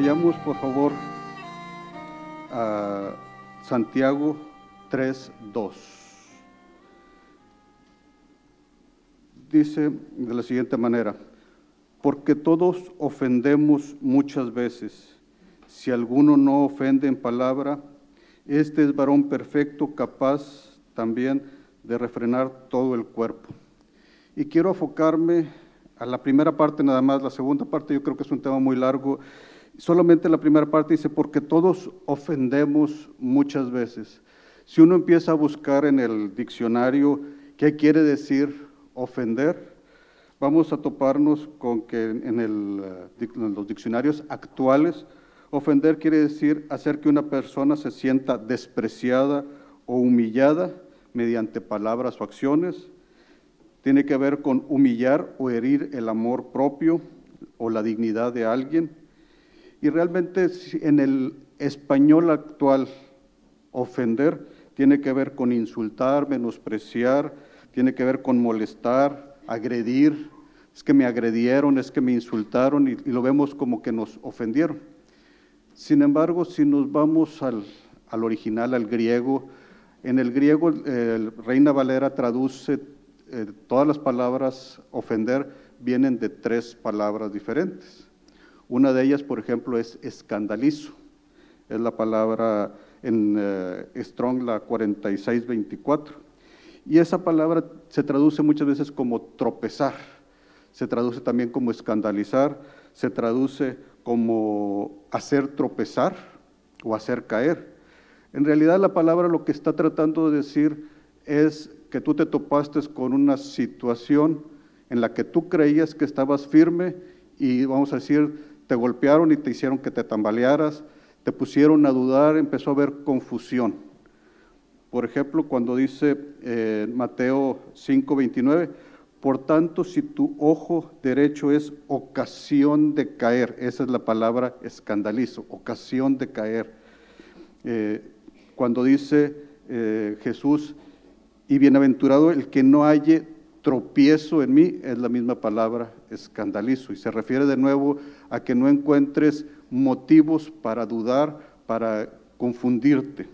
Vayamos, por favor, a Santiago 3.2. Dice de la siguiente manera, porque todos ofendemos muchas veces. Si alguno no ofende en palabra, este es varón perfecto, capaz también de refrenar todo el cuerpo. Y quiero enfocarme a la primera parte nada más, la segunda parte yo creo que es un tema muy largo. Solamente la primera parte dice, porque todos ofendemos muchas veces. Si uno empieza a buscar en el diccionario qué quiere decir ofender, vamos a toparnos con que en, los diccionarios actuales, ofender quiere decir hacer que una persona se sienta despreciada o humillada mediante palabras o acciones. Tiene que ver con humillar o herir el amor propio o la dignidad de alguien. Y realmente en el español actual, ofender tiene que ver con insultar, menospreciar, tiene que ver con molestar, agredir. Es que me agredieron, es que me insultaron y, lo vemos como que nos ofendieron. Sin embargo, si nos vamos al, al original, al griego, en el griego, el Reina Valera traduce eh, todas las palabras ofender vienen de tres palabras diferentes. Una de ellas, por ejemplo, es escandalizo. Es la palabra en eh, Strong, la 4624. Y esa palabra se traduce muchas veces como tropezar, se traduce también como escandalizar, se traduce como hacer tropezar o hacer caer. En realidad la palabra lo que está tratando de decir es que tú te topaste con una situación en la que tú creías que estabas firme y vamos a decir, te golpearon y te hicieron que te tambalearas, te pusieron a dudar, empezó a haber confusión. Por ejemplo, cuando dice eh, Mateo 5:29, por tanto, si tu ojo derecho es ocasión de caer, esa es la palabra escandalizo, ocasión de caer. Eh, cuando dice eh, Jesús, y bienaventurado el que no halle tropiezo en mí, es la misma palabra escandalizo, y se refiere de nuevo a que no encuentres motivos para dudar, para confundirte.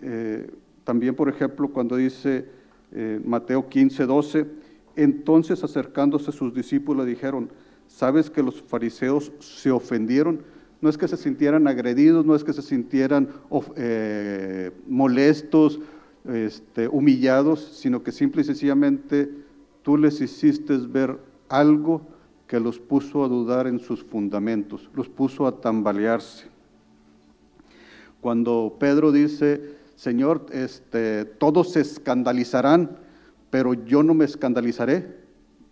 Eh, también, por ejemplo, cuando dice eh, Mateo 15, 12, entonces acercándose sus discípulos dijeron, ¿sabes que los fariseos se ofendieron? No es que se sintieran agredidos, no es que se sintieran eh, molestos, este, humillados, sino que simple y sencillamente tú les hiciste ver algo que los puso a dudar en sus fundamentos, los puso a tambalearse. Cuando Pedro dice, Señor, este, todos se escandalizarán, pero yo no me escandalizaré,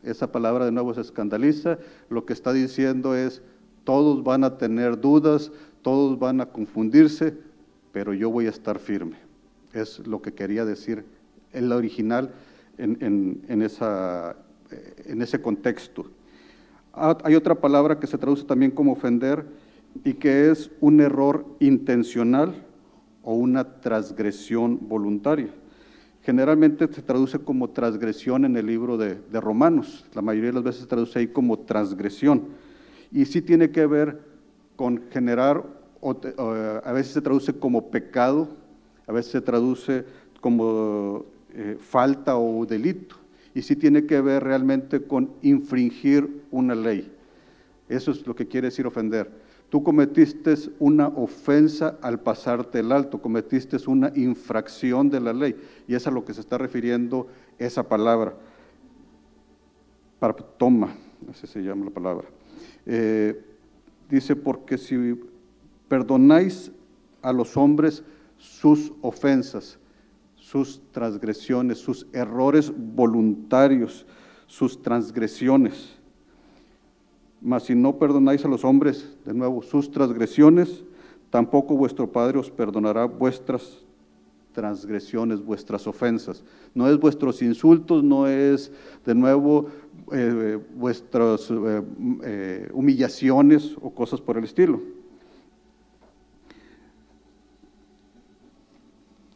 esa palabra de nuevo se escandaliza, lo que está diciendo es, todos van a tener dudas, todos van a confundirse, pero yo voy a estar firme. Es lo que quería decir el original en, esa, en ese contexto. Ah, hay otra palabra que se traduce también como ofender y que es un error intencional o una transgresión voluntaria. Generalmente se traduce como transgresión en el libro de, de Romanos. La mayoría de las veces se traduce ahí como transgresión y sí tiene que ver con generar, a veces se traduce como pecado, a veces se traduce como eh, falta o delito, y sí tiene que ver realmente con infringir una ley. Eso es lo que quiere decir ofender. Tú cometiste una ofensa al pasarte el alto, cometiste una infracción de la ley, y es a lo que se está refiriendo esa palabra. Toma, así se llama la palabra. Eh, dice, porque si perdonáis a los hombres sus ofensas, sus transgresiones, sus errores voluntarios, sus transgresiones, mas si no perdonáis a los hombres, de nuevo, sus transgresiones, tampoco vuestro Padre os perdonará vuestras transgresiones, vuestras ofensas. No es vuestros insultos, no es de nuevo eh, vuestras eh, eh, humillaciones o cosas por el estilo.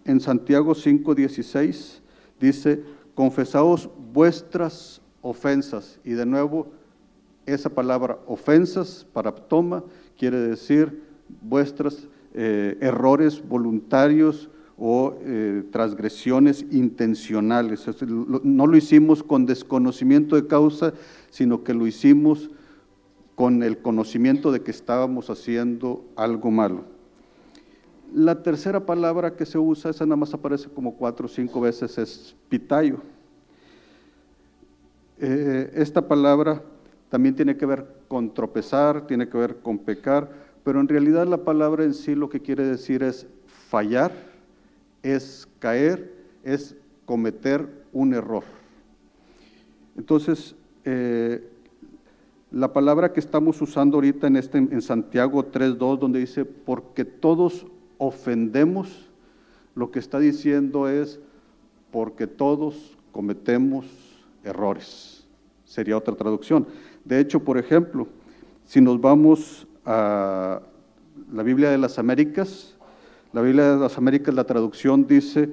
En Santiago 5:16 dice, confesaos vuestras ofensas. Y de nuevo, esa palabra ofensas, paraptoma, quiere decir vuestros eh, errores voluntarios o eh, transgresiones intencionales. No lo hicimos con desconocimiento de causa, sino que lo hicimos con el conocimiento de que estábamos haciendo algo malo. La tercera palabra que se usa, esa nada más aparece como cuatro o cinco veces, es pitayo. Eh, esta palabra también tiene que ver con tropezar, tiene que ver con pecar, pero en realidad la palabra en sí lo que quiere decir es fallar, es caer, es cometer un error. Entonces, eh, la palabra que estamos usando ahorita en, este, en Santiago 3.2, donde dice, porque todos ofendemos, lo que está diciendo es porque todos cometemos errores. Sería otra traducción. De hecho, por ejemplo, si nos vamos a la Biblia de las Américas, la Biblia de las Américas, la traducción dice,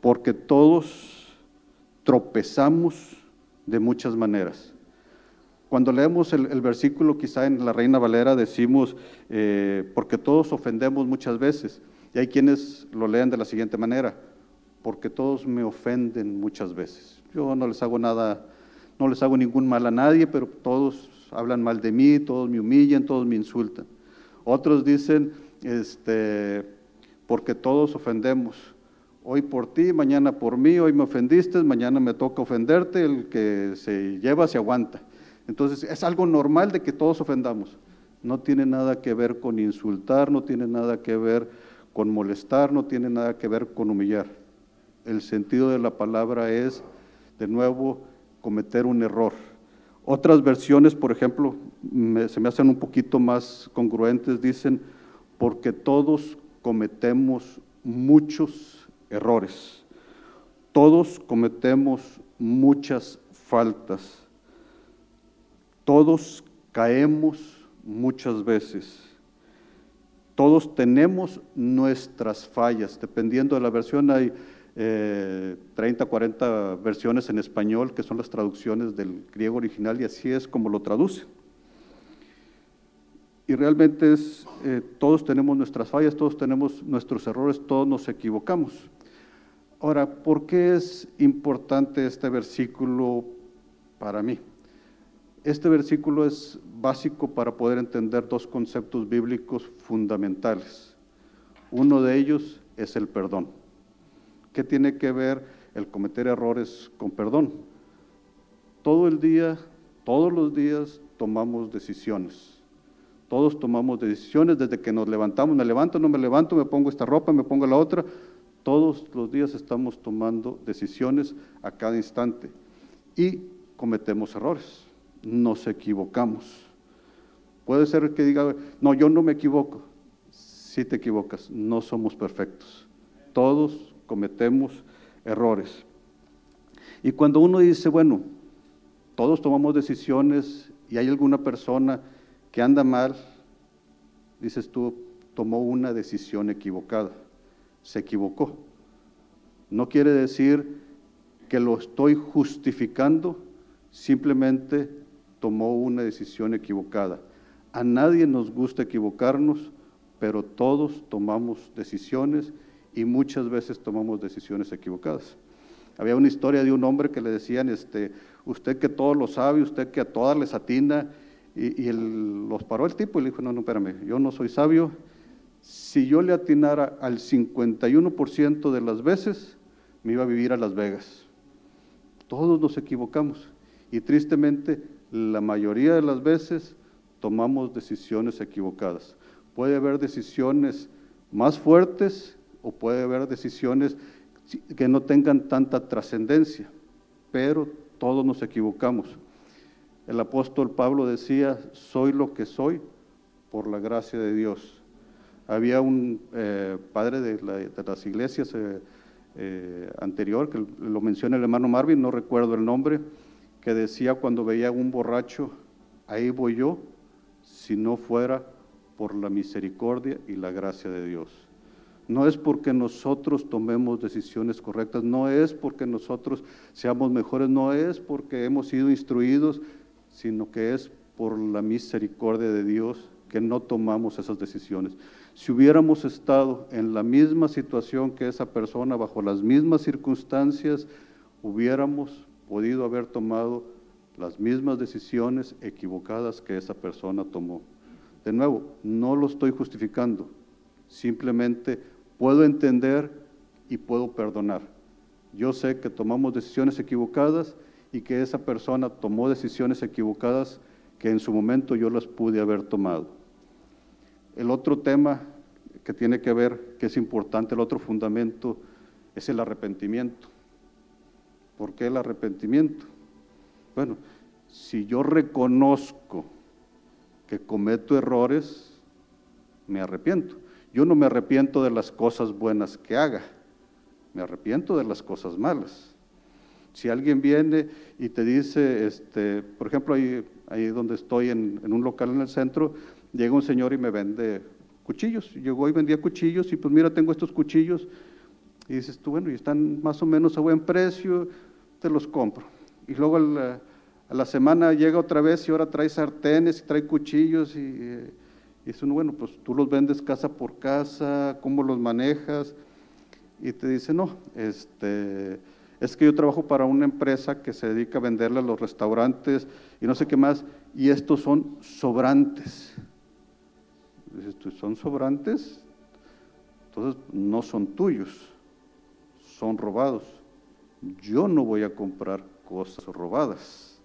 porque todos tropezamos de muchas maneras. Cuando leemos el, versículo, quizá en la Reina Valera decimos, eh, porque todos ofendemos muchas veces. Y hay quienes lo leen de la siguiente manera, porque todos me ofenden muchas veces. Yo no les hago nada, no les hago ningún mal a nadie, pero todos hablan mal de mí, todos me humillan, todos me insultan. Otros dicen, este, porque todos ofendemos. Hoy por ti, mañana por mí, hoy me ofendiste, mañana me toca ofenderte, el que se lleva se aguanta. Entonces es algo normal de que todos ofendamos. No tiene nada que ver con insultar, no tiene nada que ver con molestar, no tiene nada que ver con humillar. El sentido de la palabra es, de nuevo, cometer un error. Otras versiones, por ejemplo, se me hacen un poquito más congruentes, dicen, porque todos cometemos muchos errores, todos cometemos muchas faltas. Todos caemos muchas veces. Todos tenemos nuestras fallas. Dependiendo de la versión, hay 30, eh, 40 versiones en español que son las traducciones del griego original y así es como lo traduce. Y realmente es, eh, todos tenemos nuestras fallas, todos tenemos nuestros errores, todos nos equivocamos. Ahora, ¿por qué es importante este versículo para mí? Este versículo es básico para poder entender dos conceptos bíblicos fundamentales. Uno de ellos es el perdón. ¿Qué tiene que ver el cometer errores con perdón? Todo el día, todos los días tomamos decisiones. Todos tomamos decisiones desde que nos levantamos. Me levanto, no me levanto, me pongo esta ropa, me pongo la otra. Todos los días estamos tomando decisiones a cada instante y cometemos errores nos equivocamos. Puede ser que diga, no, yo no me equivoco. Si te equivocas, no somos perfectos. Todos cometemos errores. Y cuando uno dice, bueno, todos tomamos decisiones y hay alguna persona que anda mal, dices tú, tomó una decisión equivocada, se equivocó. No quiere decir que lo estoy justificando, simplemente tomó una decisión equivocada. A nadie nos gusta equivocarnos, pero todos tomamos decisiones y muchas veces tomamos decisiones equivocadas. Había una historia de un hombre que le decían, este, usted que todo lo sabe, usted que a todas les atina, y, y los paró el tipo y le dijo, no, no, espérame, yo no soy sabio. Si yo le atinara al 51% de las veces, me iba a vivir a Las Vegas. Todos nos equivocamos y tristemente la mayoría de las veces tomamos decisiones equivocadas. Puede haber decisiones más fuertes o puede haber decisiones que no tengan tanta trascendencia, pero todos nos equivocamos. El apóstol Pablo decía, soy lo que soy por la gracia de Dios. Había un eh, padre de, las iglesias eh, eh, anterior, que lo menciona el hermano Marvin, no recuerdo el nombre, que decía cuando veía un borracho, ahí voy yo, si no fuera por la misericordia y la gracia de Dios. No es porque nosotros tomemos decisiones correctas, no es porque nosotros seamos mejores, no es porque hemos sido instruidos, sino que es por la misericordia de Dios que no tomamos esas decisiones. Si hubiéramos estado en la misma situación que esa persona, bajo las mismas circunstancias, hubiéramos podido haber tomado las mismas decisiones equivocadas que esa persona tomó. De nuevo, no lo estoy justificando, simplemente puedo entender y puedo perdonar. Yo sé que tomamos decisiones equivocadas y que esa persona tomó decisiones equivocadas que en su momento yo las pude haber tomado. El otro tema que tiene que ver, que es importante, el otro fundamento, es el arrepentimiento. ¿Por qué el arrepentimiento? Bueno, si yo reconozco que cometo errores, me arrepiento. Yo no me arrepiento de las cosas buenas que haga, me arrepiento de las cosas malas. Si alguien viene y te dice, este, por ejemplo, ahí, ahí donde estoy en, en un local en el centro, llega un señor y me vende cuchillos. Llegó y vendía cuchillos y pues mira, tengo estos cuchillos. Y dices tú, bueno, y están más o menos a buen precio, te los compro. Y luego a la semana llega otra vez y ahora trae sartenes y trae cuchillos y, eh, y bueno, pues tú los vendes casa por casa, ¿cómo los manejas? Y te dice, no, este, es que yo trabajo para una empresa que se dedica a venderle a los restaurantes y no sé qué más, y estos son sobrantes. Dices ¿son sobrantes? Entonces no son tuyos, son robados. Yo no voy a comprar cosas robadas.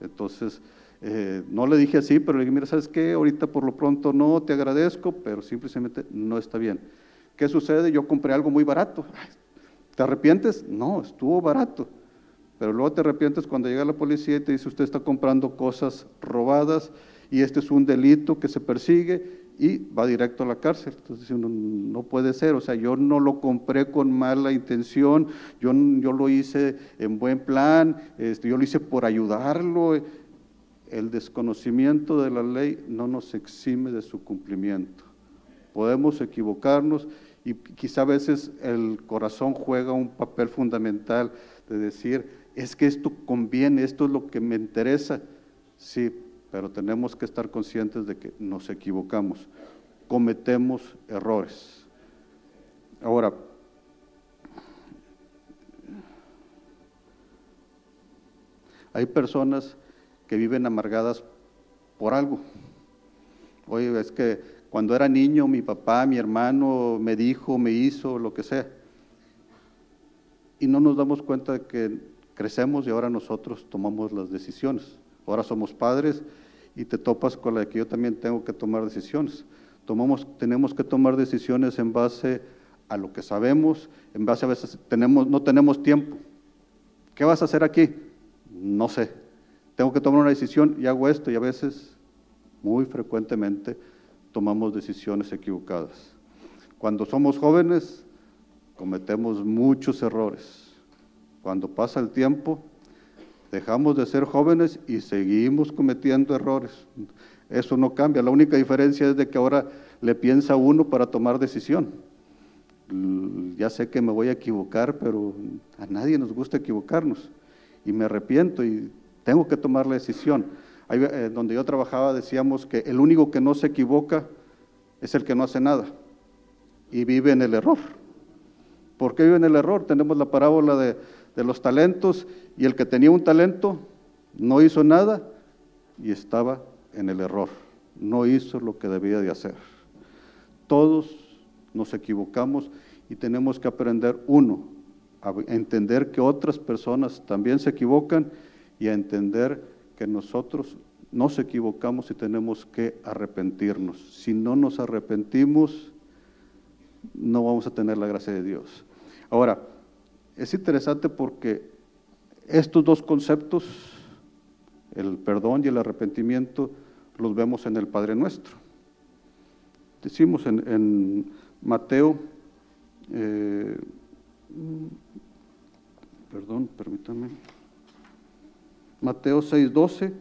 Entonces, eh, no le dije así, pero le dije, mira, ¿sabes qué? Ahorita por lo pronto no, te agradezco, pero simplemente no está bien. ¿Qué sucede? Yo compré algo muy barato. ¿Te arrepientes? No, estuvo barato. Pero luego te arrepientes cuando llega la policía y te dice, usted está comprando cosas robadas y este es un delito que se persigue y va directo a la cárcel. Entonces uno, no puede ser, o sea, yo no lo compré con mala intención, yo, yo lo hice en buen plan, este, yo lo hice por ayudarlo. El desconocimiento de la ley no nos exime de su cumplimiento. Podemos equivocarnos y quizá a veces el corazón juega un papel fundamental de decir, es que esto conviene, esto es lo que me interesa. Sí, pero tenemos que estar conscientes de que nos equivocamos, cometemos errores. Ahora, hay personas que viven amargadas por algo. Oye, es que cuando era niño mi papá, mi hermano me dijo, me hizo, lo que sea. Y no nos damos cuenta de que crecemos y ahora nosotros tomamos las decisiones. Ahora somos padres y te topas con la de que yo también tengo que tomar decisiones. Tenemos que tomar decisiones en base a lo que sabemos, en base a veces tenemos, no tenemos tiempo. ¿Qué vas a hacer aquí? No sé. Tengo que tomar una decisión y hago esto y a veces, muy frecuentemente, tomamos decisiones equivocadas. Cuando somos jóvenes, cometemos muchos errores. Cuando pasa el tiempo, dejamos de ser jóvenes y seguimos cometiendo errores. Eso no cambia, la única diferencia es de que ahora le piensa uno para tomar decisión. Ya sé que me voy a equivocar, pero a nadie nos gusta equivocarnos. Y me arrepiento y tengo que tomar la decisión. Ahí, eh, donde yo trabajaba decíamos que el único que no se equivoca es el que no hace nada y vive en el error. ¿Por qué vive en el error? Tenemos la parábola de, de los talentos y el que tenía un talento no hizo nada y estaba en el error, no hizo lo que debía de hacer. Todos nos equivocamos y tenemos que aprender, uno, a entender que otras personas también se equivocan y a entender que nosotros nos equivocamos y tenemos que arrepentirnos. Si no nos arrepentimos, no vamos a tener la gracia de Dios. Ahora, es interesante porque estos dos conceptos, el perdón y el arrepentimiento, los vemos en el Padre Nuestro. Decimos en, Mateo, eh, perdón, permítame, Mateo 6:12,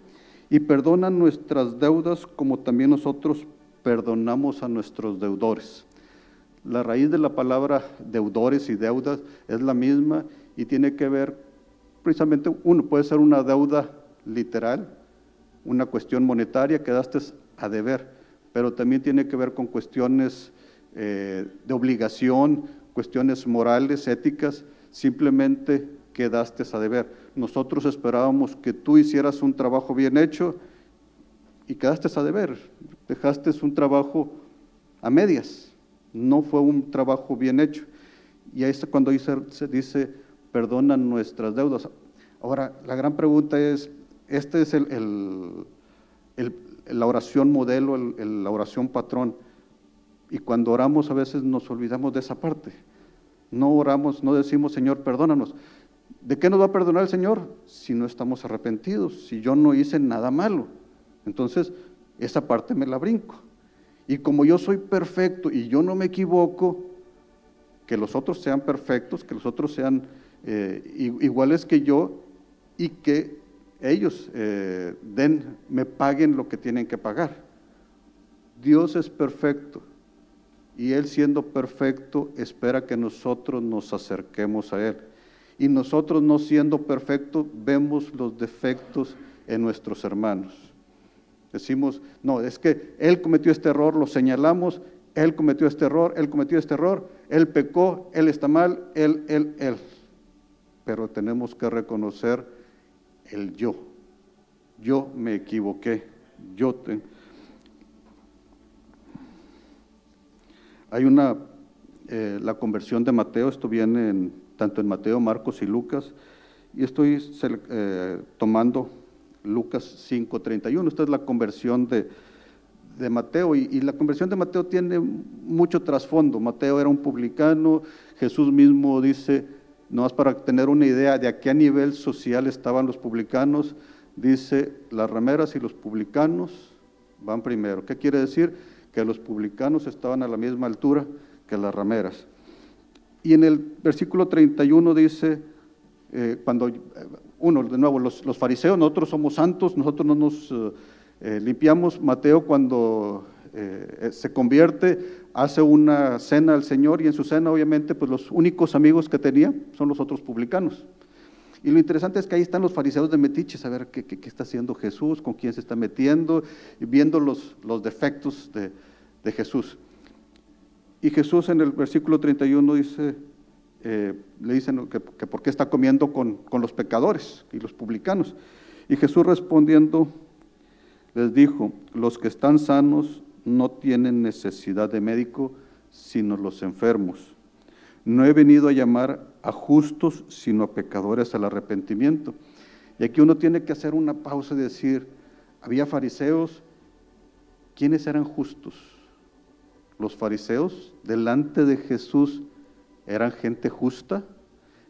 y perdonan nuestras deudas como también nosotros perdonamos a nuestros deudores. La raíz de la palabra deudores y deudas es la misma y tiene que ver precisamente, uno puede ser una deuda literal, una cuestión monetaria, quedaste a deber, pero también tiene que ver con cuestiones eh, de obligación, cuestiones morales, éticas, simplemente quedaste a deber. Nosotros esperábamos que tú hicieras un trabajo bien hecho y quedaste a deber, dejaste un trabajo a medias, no fue un trabajo bien hecho. Y ahí es cuando dice, se dice, perdona nuestras deudas. Ahora, la gran pregunta es, este es el, la oración modelo, la oración patrón. Y cuando oramos a veces nos olvidamos de esa parte. No oramos, no decimos, Señor, perdónanos. ¿De qué nos va a perdonar el Señor? Si no estamos arrepentidos, si yo no hice nada malo. Entonces, esa parte me la brinco. Y como yo soy perfecto y yo no me equivoco, que los otros sean perfectos, que los otros sean eh, iguales que yo y que ellos eh, den, me paguen lo que tienen que pagar. Dios es perfecto y Él siendo perfecto espera que nosotros nos acerquemos a Él. Y nosotros no siendo perfectos vemos los defectos en nuestros hermanos. Decimos, no, es que Él cometió este error, lo señalamos, Él cometió este error, Él cometió este error, Él pecó, Él está mal, Él, Él, Él. Pero tenemos que reconocer el yo. Yo me equivoqué, yo te... Hay una, eh, la conversión de Mateo, esto viene tanto en Mateo, Marcos y Lucas, y estoy eh, tomando Lucas 5.31, esta es la conversión de, de Mateo, y, la conversión de Mateo tiene mucho trasfondo. Mateo era un publicano, Jesús mismo dice, no más para tener una idea de a qué nivel social estaban los publicanos, dice, las rameras y los publicanos van primero. ¿Qué quiere decir? que los publicanos estaban a la misma altura que las rameras. Y en el versículo 31 dice, eh, cuando, uno, de nuevo, los, fariseos, nosotros somos santos, nosotros no nos eh, limpiamos. Mateo cuando se convierte, hace una cena al Señor y en su cena obviamente pues los únicos amigos que tenía son los otros publicanos. Y lo interesante es que ahí están los fariseos de Metiche, saber qué, qué, está haciendo Jesús, con quién se está metiendo, y viendo los, los defectos de, de, Jesús. Y Jesús en el versículo 31 dice, eh, le dicen que, que, por qué está comiendo con, con los pecadores y los publicanos. Y Jesús respondiendo les dijo, los que están sanos no tienen necesidad de médico, sino los enfermos. No he venido a llamar a justos, sino a pecadores al arrepentimiento. Y aquí uno tiene que hacer una pausa y decir, había fariseos, ¿quiénes eran justos? Los fariseos delante de Jesús eran gente justa,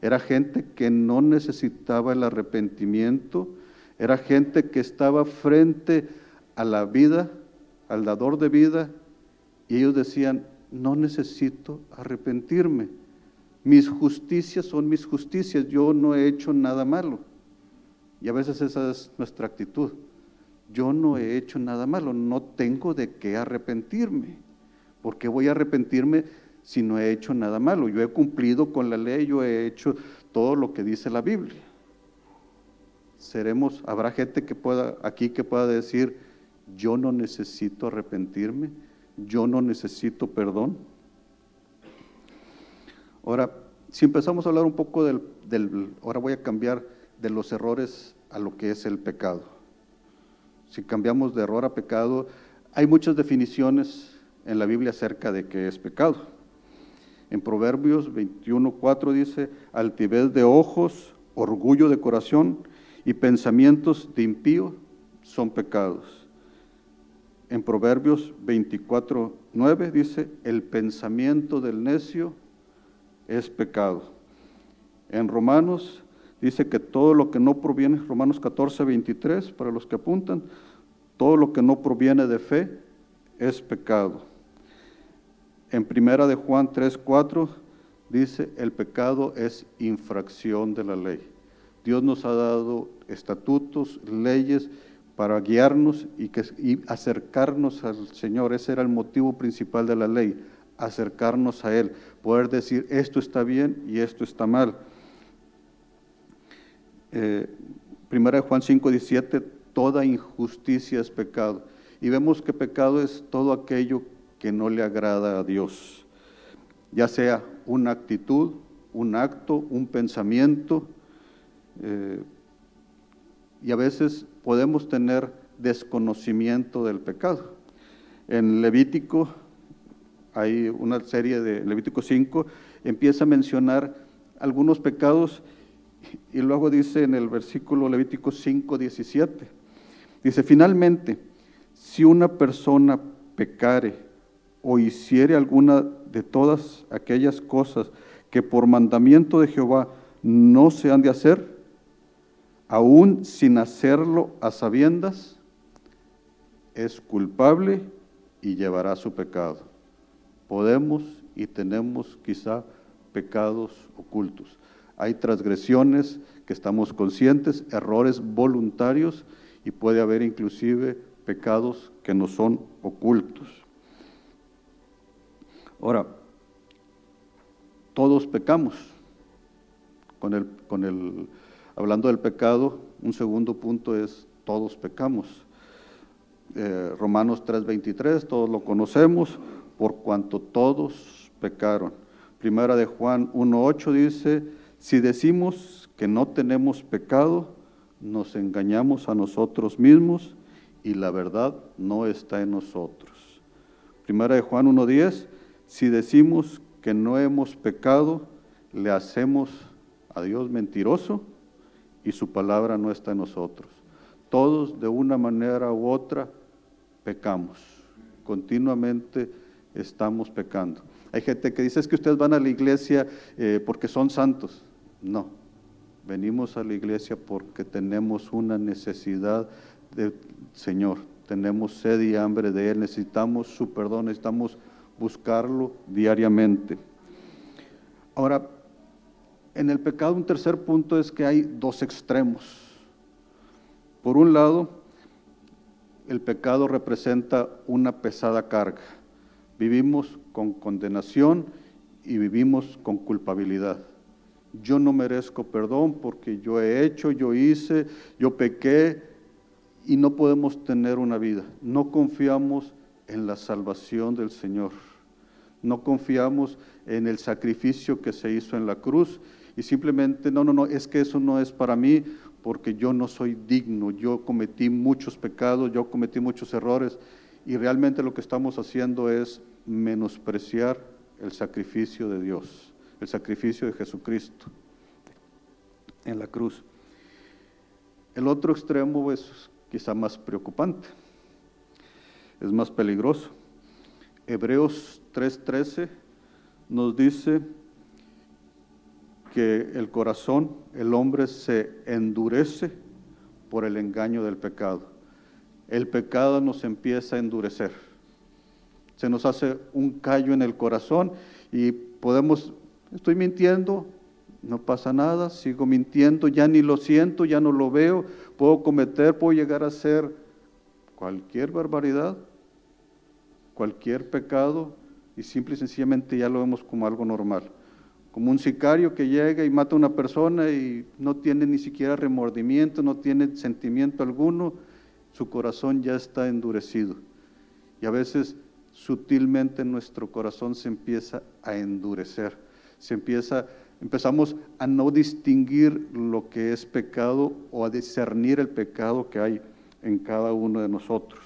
era gente que no necesitaba el arrepentimiento, era gente que estaba frente a la vida, al dador de vida, y ellos decían, no necesito arrepentirme. Mis justicias son mis justicias, yo no he hecho nada malo. Y a veces esa es nuestra actitud. Yo no he hecho nada malo, no tengo de qué arrepentirme. ¿Por qué voy a arrepentirme si no he hecho nada malo? Yo he cumplido con la ley, yo he hecho todo lo que dice la Biblia. Seremos, habrá gente que pueda aquí que pueda decir, yo no necesito arrepentirme, yo no necesito perdón. Ahora, si empezamos a hablar un poco del, ahora voy a cambiar de los errores a lo que es el pecado. Si cambiamos de error a pecado, hay muchas definiciones en la Biblia acerca de qué es pecado. En Proverbios 21.4 dice, altivez de ojos, orgullo de corazón y pensamientos de impío son pecados. En Proverbios 24.9 dice, el pensamiento del necio es pecado. En Romanos dice que todo lo que no proviene, Romanos 14, 23, para los que apuntan, todo lo que no proviene de fe es pecado. En primera de Juan 3, 4 dice, el pecado es infracción de la ley. Dios nos ha dado estatutos, leyes para guiarnos y, que, acercarnos al Señor. Ese era el motivo principal de la ley, acercarnos a Él, poder decir esto está bien y esto está mal. Eh, primera de Juan 5, 17 toda injusticia es pecado. Y vemos que pecado es todo aquello que no le agrada a Dios, ya sea una actitud, un acto, un pensamiento, eh, y a veces podemos tener desconocimiento del pecado. En Levítico, hay una serie de Levítico 5, empieza a mencionar algunos pecados y luego dice en el versículo Levítico 5, 17, dice, finalmente, si una persona pecare o hiciere alguna de todas aquellas cosas que por mandamiento de Jehová no se han de hacer, aún sin hacerlo a sabiendas, es culpable y llevará su pecado. Podemos y tenemos quizá pecados ocultos. Hay transgresiones que estamos conscientes, errores voluntarios y puede haber inclusive pecados que no son ocultos. Ahora, todos pecamos. Con el, con el, hablando del pecado, un segundo punto es todos pecamos. Eh, Romanos 3:23, todos lo conocemos, por cuanto todos pecaron. Primera de Juan 1:8 dice, si decimos que no tenemos pecado, nos engañamos a nosotros mismos y la verdad no está en nosotros. Primera de Juan 1:10, si decimos que no hemos pecado, le hacemos a Dios mentiroso y su palabra no está en nosotros. Todos de una manera u otra pecamos, continuamente estamos pecando. Hay gente que dice es que ustedes van a la iglesia eh, porque son santos. No, venimos a la iglesia porque tenemos una necesidad del Señor, tenemos sed y hambre de Él, necesitamos su perdón, necesitamos buscarlo diariamente. Ahora, en el pecado un tercer punto es que hay dos extremos. Por un lado, el pecado representa una pesada carga. Vivimos con condenación y vivimos con culpabilidad. Yo no merezco perdón porque yo he hecho, yo hice, yo pequé y no podemos tener una vida. No confiamos en la salvación del Señor. No confiamos en el sacrificio que se hizo en la cruz y simplemente, no, no, no, es que eso no es para mí porque yo no soy digno, yo cometí muchos pecados, yo cometí muchos errores y realmente lo que estamos haciendo es menospreciar el sacrificio de Dios, el sacrificio de Jesucristo en la cruz. El otro extremo es quizá más preocupante, es más peligroso. Hebreos 3:13 nos dice que el corazón, el hombre se endurece por el engaño del pecado. El pecado nos empieza a endurecer. Se nos hace un callo en el corazón y podemos, estoy mintiendo, no pasa nada, sigo mintiendo, ya ni lo siento, ya no lo veo, puedo cometer, puedo llegar a hacer cualquier barbaridad, cualquier pecado y simple y sencillamente ya lo vemos como algo normal. Como un sicario que llega y mata a una persona y no tiene ni siquiera remordimiento, no tiene sentimiento alguno, su corazón ya está endurecido. Y a veces sutilmente nuestro corazón se empieza a endurecer, se empieza, empezamos a no distinguir lo que es pecado o a discernir el pecado que hay en cada uno de nosotros.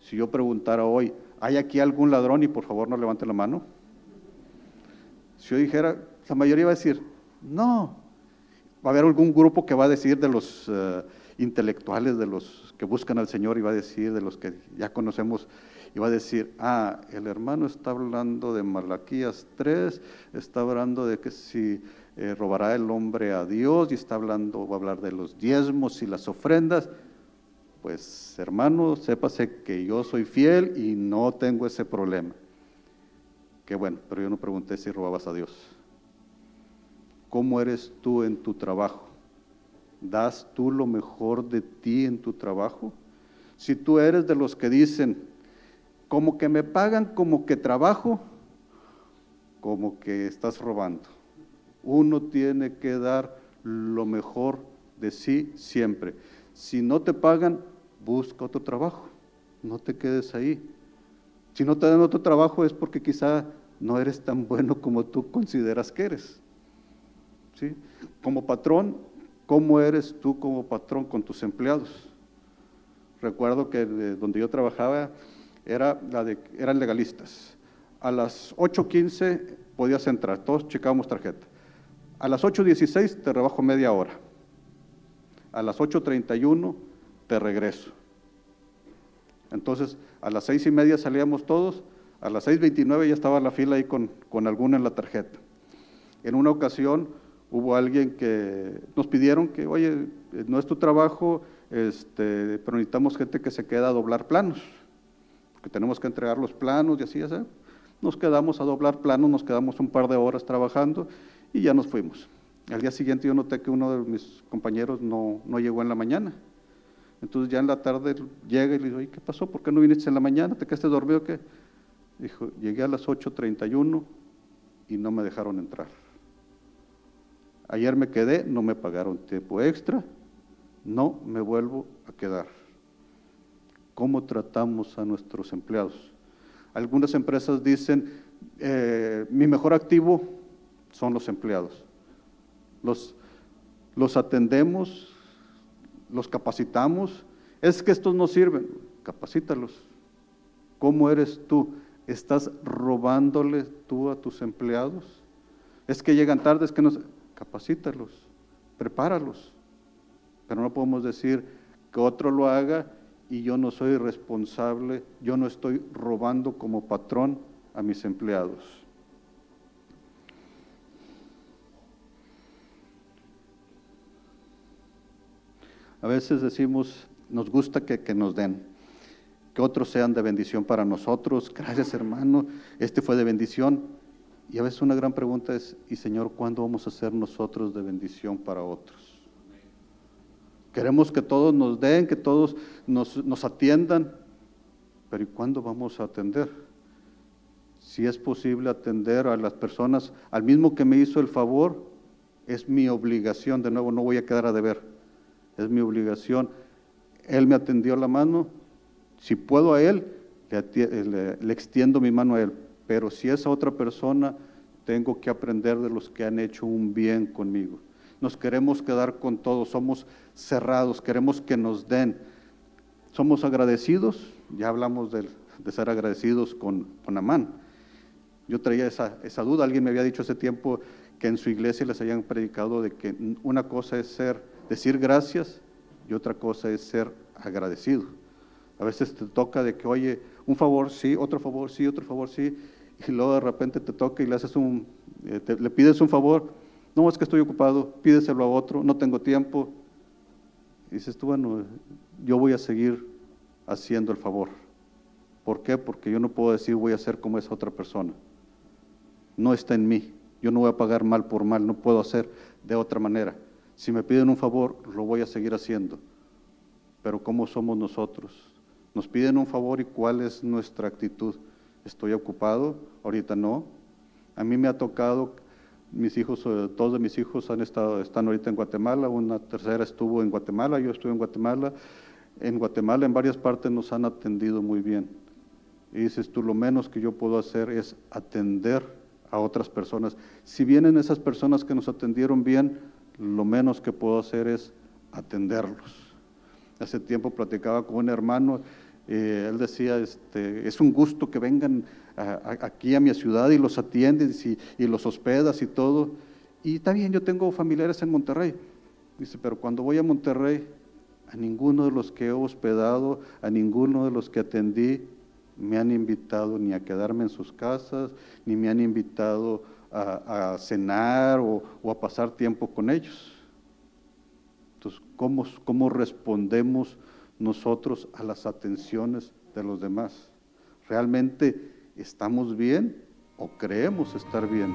Si yo preguntara hoy, ¿hay aquí algún ladrón? Y por favor no levante la mano. Si yo dijera, la mayoría va a decir, no. Va a haber algún grupo que va a decir de los eh, intelectuales, de los que buscan al Señor, y va a decir de los que ya conocemos, y va a decir, ah, el hermano está hablando de Malaquías 3, está hablando de que si eh, robará el hombre a Dios, y está hablando, va a hablar de los diezmos y las ofrendas pues hermano, sépase que yo soy fiel y no tengo ese problema. Qué bueno, pero yo no pregunté si robabas a Dios. ¿Cómo eres tú en tu trabajo? ¿Das tú lo mejor de ti en tu trabajo? Si tú eres de los que dicen, como que me pagan, como que trabajo, como que estás robando. Uno tiene que dar lo mejor de sí siempre si no te pagan, busca otro trabajo, no te quedes ahí. Si no te dan otro trabajo es porque quizá no eres tan bueno como tú consideras que eres. ¿Sí? Como patrón, ¿cómo eres tú como patrón con tus empleados? Recuerdo que donde yo trabajaba era la de, eran legalistas. A las 8.15 podías entrar, todos checábamos tarjeta. A las 8.16 te rebajo media hora. A las 8.31 te regreso. Entonces, a las seis y media salíamos todos, a las 6.29 ya estaba la fila ahí con, con alguna en la tarjeta. En una ocasión hubo alguien que nos pidieron que, oye, no es tu trabajo, este, pero necesitamos gente que se queda a doblar planos, que tenemos que entregar los planos y así, ya Nos quedamos a doblar planos, nos quedamos un par de horas trabajando y ya nos fuimos. Al día siguiente yo noté que uno de mis compañeros no, no llegó en la mañana. Entonces ya en la tarde llega y le digo, ¿qué pasó? ¿Por qué no viniste en la mañana? ¿Te quedaste dormido qué? Dijo, llegué a las 8.31 y no me dejaron entrar. Ayer me quedé, no me pagaron tiempo extra, no me vuelvo a quedar. ¿Cómo tratamos a nuestros empleados? Algunas empresas dicen, eh, mi mejor activo son los empleados. Los, los atendemos, los capacitamos. Es que estos no sirven, capacítalos. ¿Cómo eres tú? ¿Estás robándole tú a tus empleados? Es que llegan tarde, es que no... Capacítalos, prepáralos. Pero no podemos decir que otro lo haga y yo no soy responsable, yo no estoy robando como patrón a mis empleados. A veces decimos, nos gusta que, que, nos den, que otros sean de bendición para nosotros. Gracias hermano, este fue de bendición. Y a veces una gran pregunta es, ¿y Señor, cuándo vamos a ser nosotros de bendición para otros? Queremos que todos nos den, que todos nos, atiendan, pero ¿y cuándo vamos a atender? Si es posible atender a las personas, al mismo que me hizo el favor, es mi obligación, de nuevo no voy a quedar a deber, es mi obligación. Él me atendió la mano, si puedo a Él, le, le extiendo mi mano a Él, pero si es a otra persona, tengo que aprender de los que han hecho un bien conmigo nos queremos quedar con todo, somos cerrados, queremos que nos den. Somos agradecidos, ya hablamos de, ser agradecidos con, con Amán. Yo traía esa, esa duda, alguien me había dicho hace tiempo que en su iglesia les habían predicado de que una cosa es ser, decir gracias y otra cosa es ser agradecido. A veces te toca de que, oye, un favor sí, otro favor sí, otro favor sí, y luego de repente te toca y le haces un, eh, le pides un favor no, es que estoy ocupado, pídeselo a otro, no tengo tiempo. Y dices tú, bueno, yo voy a seguir haciendo el favor. ¿Por qué? Porque yo no puedo decir voy a ser como esa otra persona. No está en mí. Yo no voy a pagar mal por mal, no puedo hacer de otra manera. Si me piden un favor, lo voy a seguir haciendo. Pero ¿cómo somos nosotros? Nos piden un favor y cuál es nuestra actitud. ¿Estoy ocupado? Ahorita no. A mí me ha tocado mis hijos, eh, todos de mis hijos han estado, están ahorita en Guatemala, una tercera estuvo en Guatemala, yo estuve en Guatemala. En Guatemala, en varias partes, nos han atendido muy bien. Y dices tú, lo menos que yo puedo hacer es atender a otras personas. Si vienen esas personas que nos atendieron bien, lo menos que puedo hacer es atenderlos. Hace tiempo platicaba con un hermano, eh, él decía, este, es un gusto que vengan aquí a mi ciudad y los atiendes y, los hospedas y todo. Y está bien, yo tengo familiares en Monterrey. Dice, pero cuando voy a Monterrey, a ninguno de los que he hospedado, a ninguno de los que atendí, me han invitado ni a quedarme en sus casas, ni me han invitado a, cenar o, a pasar tiempo con ellos. Entonces, ¿cómo, ¿cómo respondemos nosotros a las atenciones de los demás? ¿Realmente ¿Estamos bien o creemos estar bien?